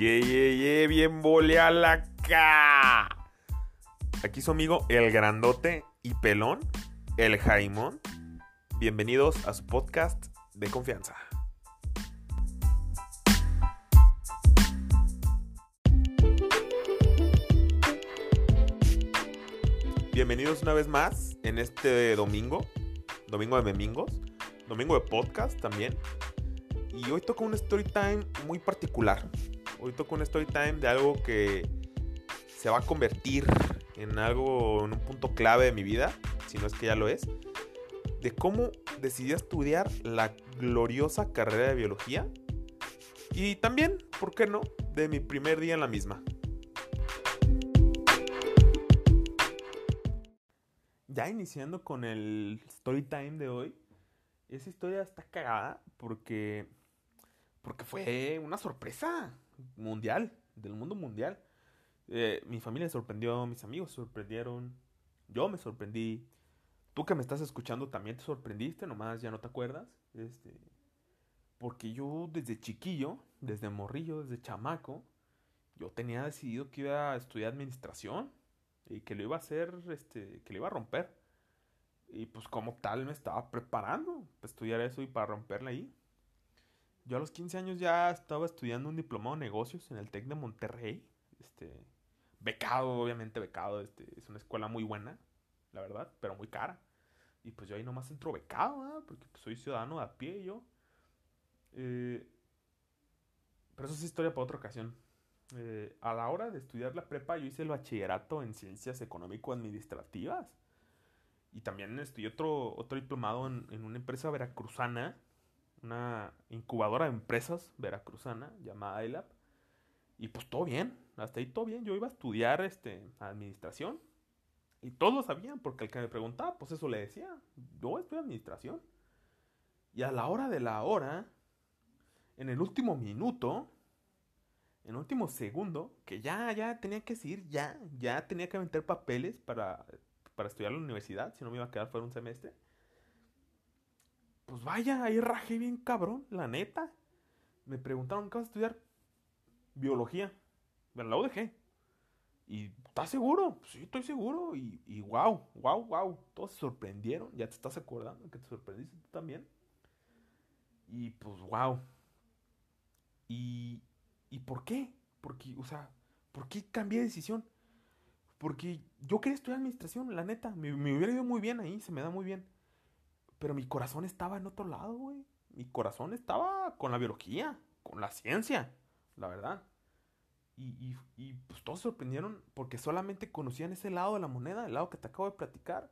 Ye, ye, ye, bien la acá. Aquí su amigo el grandote y pelón, el Jaimón. Bienvenidos a su podcast de confianza. Bienvenidos una vez más en este domingo, domingo de memingos, domingo de podcast también. Y hoy toca un story time muy particular. Hoy toca un story time de algo que se va a convertir en algo, en un punto clave de mi vida, si no es que ya lo es, de cómo decidí estudiar la gloriosa carrera de biología y también, ¿por qué no?, de mi primer día en la misma. Ya iniciando con el story time de hoy, esa historia está cagada porque porque fue una sorpresa mundial, del mundo mundial. Eh, mi familia sorprendió, mis amigos sorprendieron, yo me sorprendí. Tú que me estás escuchando también te sorprendiste, nomás ya no te acuerdas. Este, porque yo desde chiquillo, desde morrillo, desde chamaco, yo tenía decidido que iba a estudiar administración y que lo iba a hacer, este, que lo iba a romper. Y pues como tal me estaba preparando para estudiar eso y para romperla ahí. Yo a los 15 años ya estaba estudiando un diplomado de negocios en el TEC de Monterrey. Este, becado, obviamente becado. Este, es una escuela muy buena, la verdad, pero muy cara. Y pues yo ahí nomás entro becado, porque pues, soy ciudadano de a pie yo. Eh, pero eso es historia para otra ocasión. Eh, a la hora de estudiar la prepa, yo hice el bachillerato en ciencias económico-administrativas. Y también estudié otro, otro diplomado en, en una empresa veracruzana una incubadora de empresas veracruzana llamada ILAB. Y pues todo bien, hasta ahí todo bien. Yo iba a estudiar este, administración. Y todos lo sabían, porque el que me preguntaba, pues eso le decía. Yo estudio administración. Y a la hora de la hora, en el último minuto, en el último segundo, que ya, ya tenía que decir, ya, ya tenía que meter papeles para, para estudiar en la universidad, si no me iba a quedar fuera un semestre pues vaya, ahí rajé bien cabrón, la neta. Me preguntaron, ¿qué vas a estudiar? Biología. La UDG. ¿Y estás seguro? Sí, estoy seguro. Y, y wow, wow, wow. Todos se sorprendieron. Ya te estás acordando que te sorprendiste tú también. Y pues wow. ¿Y, ¿Y por qué? Porque, o sea, ¿por qué cambié de decisión? Porque yo quería estudiar administración, la neta. Me, me hubiera ido muy bien ahí, se me da muy bien. Pero mi corazón estaba en otro lado, güey. Mi corazón estaba con la biología, con la ciencia, la verdad. Y, y, pues todos se sorprendieron porque solamente conocían ese lado de la moneda, el lado que te acabo de platicar.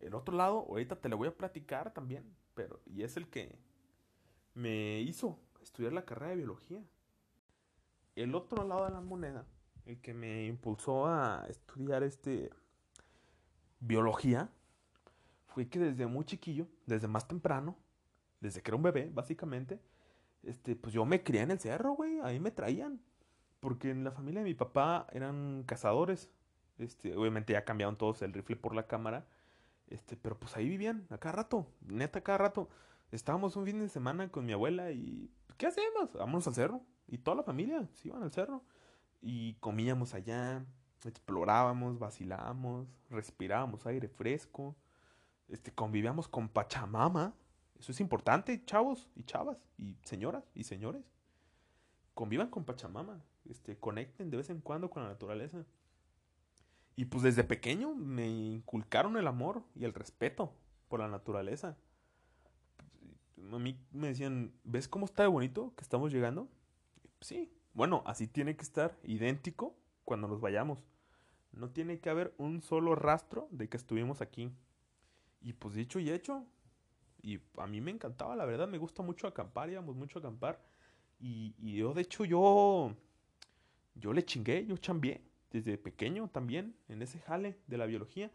El otro lado, ahorita te lo voy a platicar también, pero y es el que me hizo estudiar la carrera de biología. El otro lado de la moneda, el que me impulsó a estudiar este biología, fue que desde muy chiquillo, desde más temprano, desde que era un bebé, básicamente, este, pues yo me crié en el cerro, güey, ahí me traían. Porque en la familia de mi papá eran cazadores. Este, obviamente ya cambiaron todos el rifle por la cámara. Este, pero pues ahí vivían, a cada rato, neta, a cada rato. Estábamos un fin de semana con mi abuela y ¿qué hacemos? Vámonos al cerro. Y toda la familia se iban al cerro. Y comíamos allá, explorábamos, vacilábamos, respirábamos aire fresco este, convivíamos con Pachamama. Eso es importante, chavos y chavas, y señoras y señores. Convivan con Pachamama. Este, conecten de vez en cuando con la naturaleza. Y pues desde pequeño me inculcaron el amor y el respeto por la naturaleza. A mí me decían, ¿ves cómo está de bonito que estamos llegando? Sí, bueno, así tiene que estar idéntico cuando nos vayamos. No tiene que haber un solo rastro de que estuvimos aquí. Y pues dicho y hecho. Y a mí me encantaba, la verdad, me gusta mucho acampar, íbamos mucho a acampar. Y, y yo, de hecho, yo, yo le chingué, yo chambié desde pequeño también en ese jale de la biología.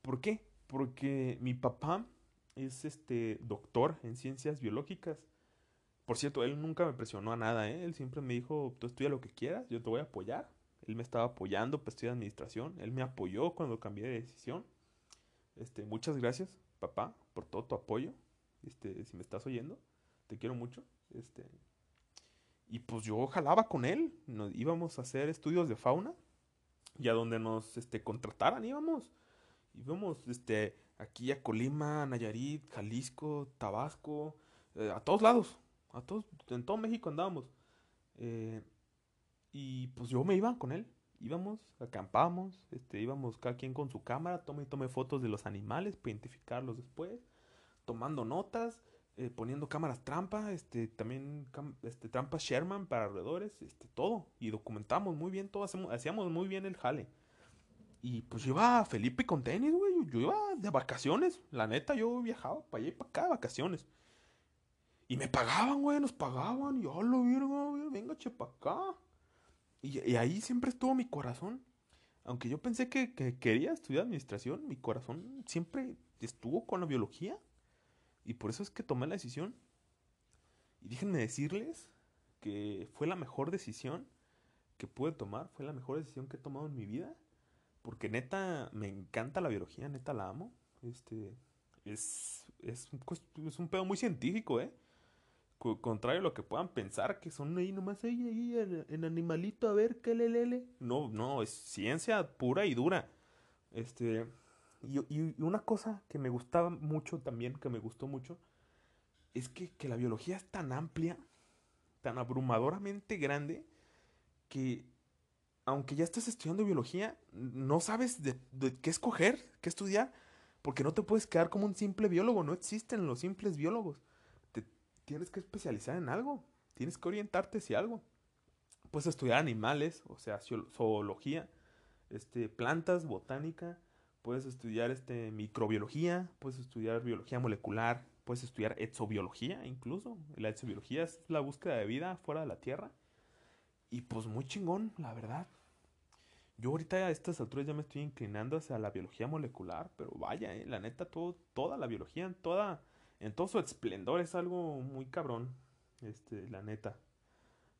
¿Por qué? Porque mi papá es este doctor en ciencias biológicas. Por cierto, él nunca me presionó a nada, ¿eh? Él siempre me dijo, tú estudia lo que quieras, yo te voy a apoyar. Él me estaba apoyando para estudiar administración. Él me apoyó cuando cambié de decisión. Este, muchas gracias, papá, por todo tu apoyo. Este, si me estás oyendo, te quiero mucho. Este, Y pues yo jalaba con él, nos íbamos a hacer estudios de fauna y a donde nos este, contrataran íbamos. Íbamos este, aquí a Colima, Nayarit, Jalisco, Tabasco, eh, a todos lados, a todos, en todo México andábamos. Eh, y pues yo me iba con él, íbamos, acampábamos, este, íbamos cada quien con su cámara, tome tome fotos de los animales para identificarlos después, tomando notas, eh, poniendo cámaras trampa, este, también este, trampas Sherman para alrededores, este, todo. Y documentamos muy bien todo, hacíamos muy bien el jale. Y pues yo iba a Felipe con tenis, güey. Yo iba de vacaciones. La neta, yo viajaba para allá y para acá de vacaciones. Y me pagaban, güey, nos pagaban. Y lo virgo, venga, che, para acá. Y, ahí siempre estuvo mi corazón. Aunque yo pensé que, que quería estudiar administración, mi corazón siempre estuvo con la biología. Y por eso es que tomé la decisión. Y déjenme decirles que fue la mejor decisión que pude tomar. Fue la mejor decisión que he tomado en mi vida. Porque neta, me encanta la biología, neta la amo. Este, es, es, es un pedo muy científico, ¿eh? Contrario a lo que puedan pensar, que son ahí nomás ahí, ahí en, animalito a ver qué le lele. No, no, es ciencia pura y dura. Este, y, una cosa que me gustaba mucho también, que me gustó mucho, es que, la biología es tan amplia, tan abrumadoramente grande, que aunque ya estés estudiando biología, no sabes de, qué escoger, qué estudiar, porque no te puedes quedar como un simple biólogo, no existen los simples biólogos. Tienes que especializar en algo, tienes que orientarte hacia algo. Puedes estudiar animales, o sea, zoología, este, plantas, botánica, puedes estudiar este, microbiología, puedes estudiar biología molecular, puedes estudiar exobiología incluso. La exobiología es la búsqueda de vida fuera de la Tierra. Y pues muy chingón, la verdad. Yo ahorita a estas alturas ya me estoy inclinando hacia la biología molecular, pero vaya, eh, la neta, todo, toda la biología, toda, en todo su esplendor es algo muy cabrón. Este, la neta.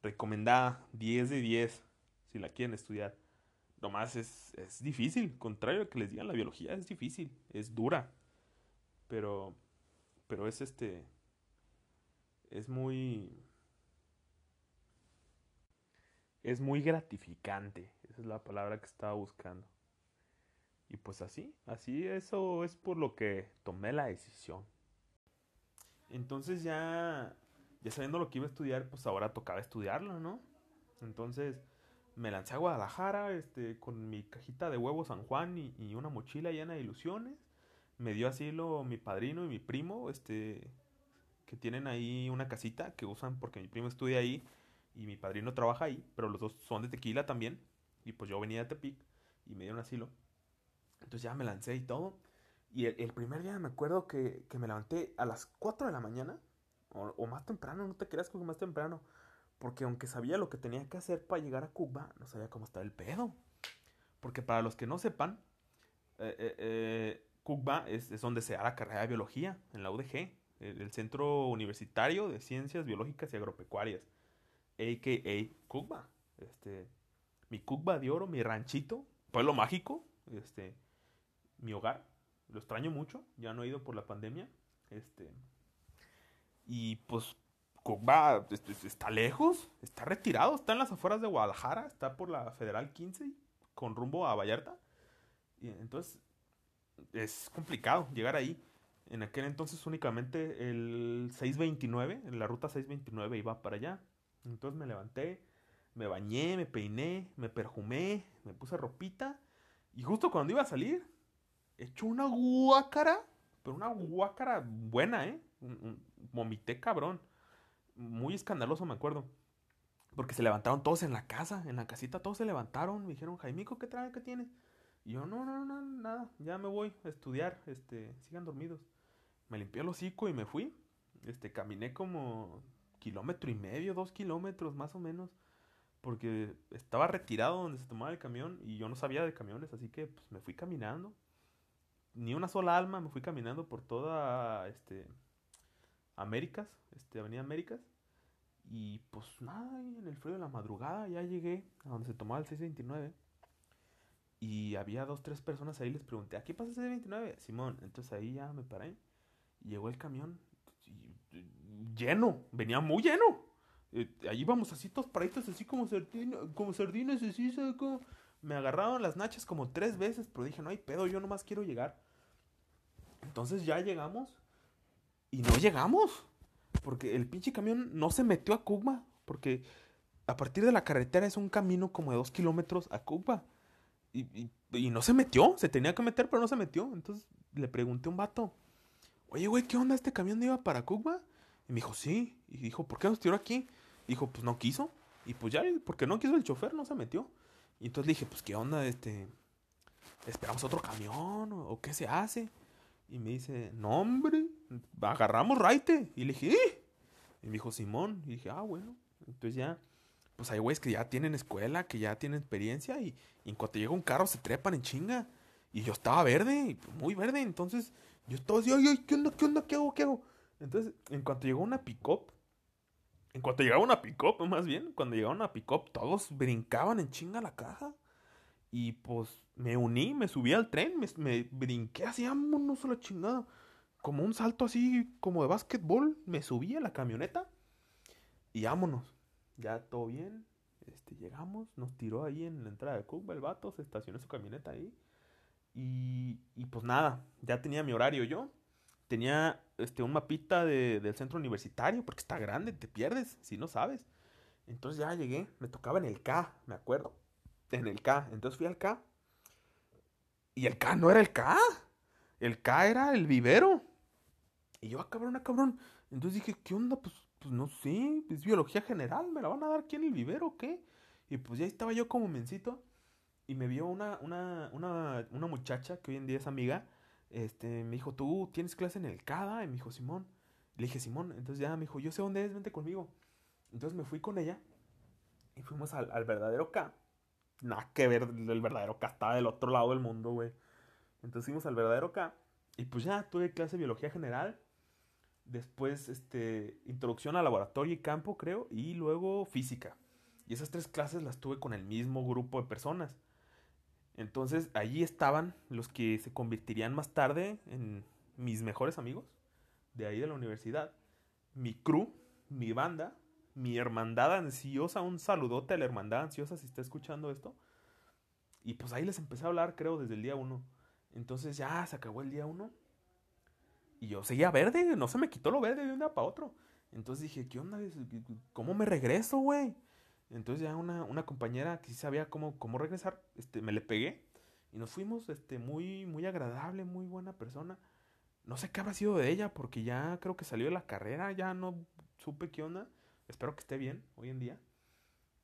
Recomendada, 10 de 10, si la quieren estudiar. Nomás es, es difícil, contrario a que les digan la biología, es difícil, es dura. Pero, pero es este, es muy, es muy gratificante. Esa es la palabra que estaba buscando. Y pues así, así eso es por lo que tomé la decisión. Entonces ya, ya sabiendo lo que iba a estudiar, pues ahora tocaba estudiarlo, ¿no? Entonces, me lancé a Guadalajara este, con mi cajita de huevos San Juan y, una mochila llena de ilusiones. Me dio asilo mi padrino y mi primo, este, que tienen ahí una casita que usan porque mi primo estudia ahí y mi padrino trabaja ahí, pero los dos son de tequila también. Y pues yo venía de Tepic y me dieron asilo. Entonces ya me lancé y todo. Y el, primer día me acuerdo que, me levanté a las 4 de la mañana, o, más temprano, no te creas que más temprano porque aunque sabía lo que tenía que hacer para llegar a Cuba, no sabía cómo estaba el pedo. Porque para los que no sepan, eh, eh, eh Cuba es, donde se da la carrera de biología, en la UDG, el, Centro Universitario de Ciencias Biológicas y Agropecuarias, a.k.a. Cuba. Este, mi Cuba de oro, mi ranchito, pueblo mágico, este, mi hogar. Lo extraño mucho, ya no he ido por la pandemia. Este, y pues va, está lejos, está retirado, está en las afueras de Guadalajara, está por la Federal 15 con rumbo a Vallarta. Y entonces es complicado llegar ahí. En aquel entonces únicamente el 629, en la ruta 629 iba para allá. Entonces me levanté, me bañé, me peiné, me perfumé, me puse ropita. Y justo cuando iba a salir, echó una guácara, pero una guácara buena, ¿eh? Vomité cabrón muy escandaloso, me acuerdo. Porque se levantaron todos en la casa, en la casita, todos se levantaron. Me dijeron, Jaimico, ¿qué trae? ¿Qué tienes? Y yo, no, no, no, nada, ya me voy a estudiar, este, sigan dormidos. Me limpié el hocico y me fui. Este, caminé como kilómetro y medio, dos kilómetros más o menos. Porque estaba retirado donde se tomaba el camión y yo no sabía de camiones, así que pues me fui caminando. Ni una sola alma, me fui caminando por toda, este, Américas, este, Avenida Américas. Y pues nada, en el frío de la madrugada ya llegué a donde se tomaba el 629. Y había dos, tres personas ahí, les pregunté, ¿a qué pasa el 629? Simón, entonces ahí ya me paré. llegó el camión lleno, venía muy lleno. Eh, ahí íbamos así todos paraditos, así como, sardina, como sardinas, así, saco. Me agarraron las nachas como tres veces, pero dije, no hay pedo, yo nomás quiero llegar. Entonces ya llegamos y no llegamos. Porque el pinche camión no se metió a Cuba. Porque a partir de la carretera es un camino como de dos kilómetros a Cuba. Y, y, no se metió, se tenía que meter, pero no se metió. Entonces le pregunté a un vato, oye, güey, ¿qué onda? ¿Este camión iba para Cuba? Y me dijo, sí. Y dijo, ¿por qué nos tiró aquí? dijo, pues no quiso. Y pues ya, porque no quiso el chofer, no se metió. Y entonces le dije, pues qué onda, este, esperamos otro camión o, qué se hace. Y me dice, no hombre, agarramos raite. Y le dije. Y me dijo, Simón. Y dije, ah, bueno. Entonces ya, pues hay güeyes que ya tienen escuela, que ya tienen experiencia. Y, en cuanto llega un carro se trepan en chinga. Y yo estaba verde, muy verde. Entonces yo estaba así, ay, ay, ¿qué onda, qué onda, qué hago, qué hago? Entonces, en cuanto llegó una pick-up, en cuanto llegaba una pick-up, más bien, cuando llegaba una pick-up, todos brincaban en chinga la caja. Y pues me uní, me subí al tren, me, brinqué así, vámonos a la chingada. Como un salto así, como de básquetbol, me subí a la camioneta y vámonos. Ya todo bien, este, llegamos, nos tiró ahí en la entrada de Cuba el vato, se estacionó su camioneta ahí. Y, y pues nada, ya tenía mi horario yo tenía este, un mapita de, del centro universitario, porque está grande, te pierdes si no sabes. Entonces ya llegué, me tocaba en el K, me acuerdo. En el K. Entonces fui al K. Y el K no era el K. El K era el vivero. Y yo, ah, cabrón, ah, cabrón. Entonces dije, ¿qué onda? Pues, pues no sé, es biología general, ¿me la van a dar aquí en el vivero o qué? Y pues ya estaba yo como mencito. Y me vio una, una, una, una muchacha que hoy en día es amiga este, me dijo, ¿tú tienes clase en el CADA? Y me dijo, Simón. Le dije, Simón. Entonces ya me dijo, yo sé dónde es, vente conmigo. Entonces me fui con ella y fuimos al, verdadero K. Nada que ver, el verdadero K estaba del otro lado del mundo, güey. Entonces fuimos al verdadero K y pues ya tuve clase de biología general. Después, este, introducción al laboratorio y campo, creo, y luego física. Y esas tres clases las tuve con el mismo grupo de personas. Entonces allí estaban los que se convertirían más tarde en mis mejores amigos de ahí de la universidad. Mi crew, mi banda, mi hermandad ansiosa. Un saludote a la hermandad ansiosa si está escuchando esto. Y pues ahí les empecé a hablar, creo, desde el día uno. Entonces ya se acabó el día uno. Y yo seguía verde, no se me quitó lo verde de un día para otro. Entonces dije, ¿qué onda? ¿Cómo me regreso, güey? Entonces ya una, una compañera que sí sabía cómo, cómo regresar, este, me le pegué y nos fuimos, este, muy, muy agradable, muy buena persona. No sé qué habrá sido de ella porque ya creo que salió de la carrera, ya no supe qué onda. Espero que esté bien hoy en día.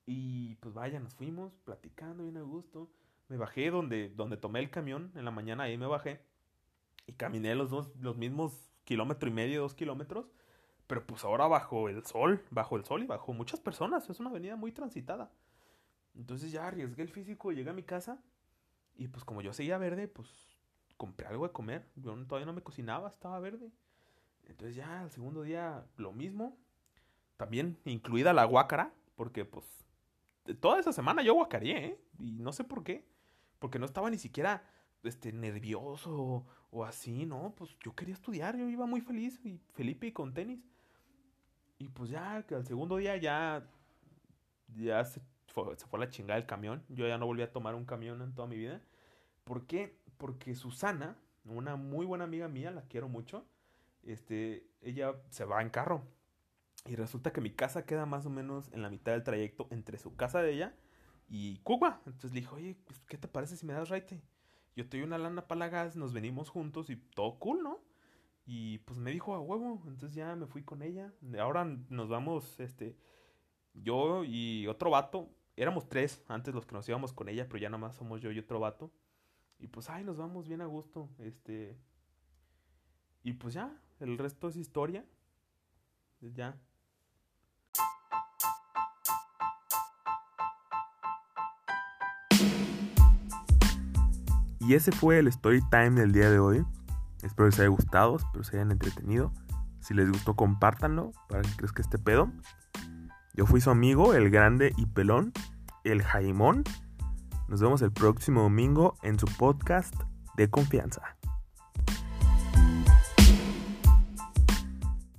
Y pues vaya, nos fuimos platicando bien a gusto. Me bajé donde, donde tomé el camión en la mañana, ahí me bajé. Y caminé los dos, los mismos kilómetro y medio, dos kilómetros. Pero pues ahora bajo el sol, bajo el sol y bajo muchas personas. Es una avenida muy transitada. Entonces ya arriesgué el físico, llegué a mi casa. Y pues como yo seguía verde, pues compré algo de comer. Yo todavía no me cocinaba, estaba verde. Entonces ya el segundo día lo mismo. También incluida la guácara. Porque pues toda esa semana yo guacareé, ¿eh? Y no sé por qué. Porque no estaba ni siquiera este, nervioso o así, ¿no? Pues yo quería estudiar, yo iba muy feliz. Y Felipe y con tenis. Y pues ya, que al segundo día ya, ya se fue, se fue la chingada el camión. Yo ya no volví a tomar un camión en toda mi vida. ¿Por qué? Porque Susana, una muy buena amiga mía, la quiero mucho, este, ella se va en carro. Y resulta que mi casa queda más o menos en la mitad del trayecto entre su casa de ella y Cuba. Entonces le dijo, oye, pues, ¿qué te parece si me das raite? Yo te doy una lana para la gas, nos venimos juntos y todo cool, ¿no? Y pues me dijo a huevo, entonces ya me fui con ella. Ahora nos vamos, este, yo y otro vato. Éramos tres antes los que nos íbamos con ella, pero ya nada más somos yo y otro vato. Y pues, ay, nos vamos bien a gusto. Este. Y pues ya, el resto es historia. Ya. Y ese fue el story time del día de hoy. Espero les haya gustado, espero se hayan entretenido. Si les gustó, compártanlo para que crezca este pedo. Yo fui su amigo, el grande y pelón, el Jaimón. Nos vemos el próximo domingo en su podcast de confianza.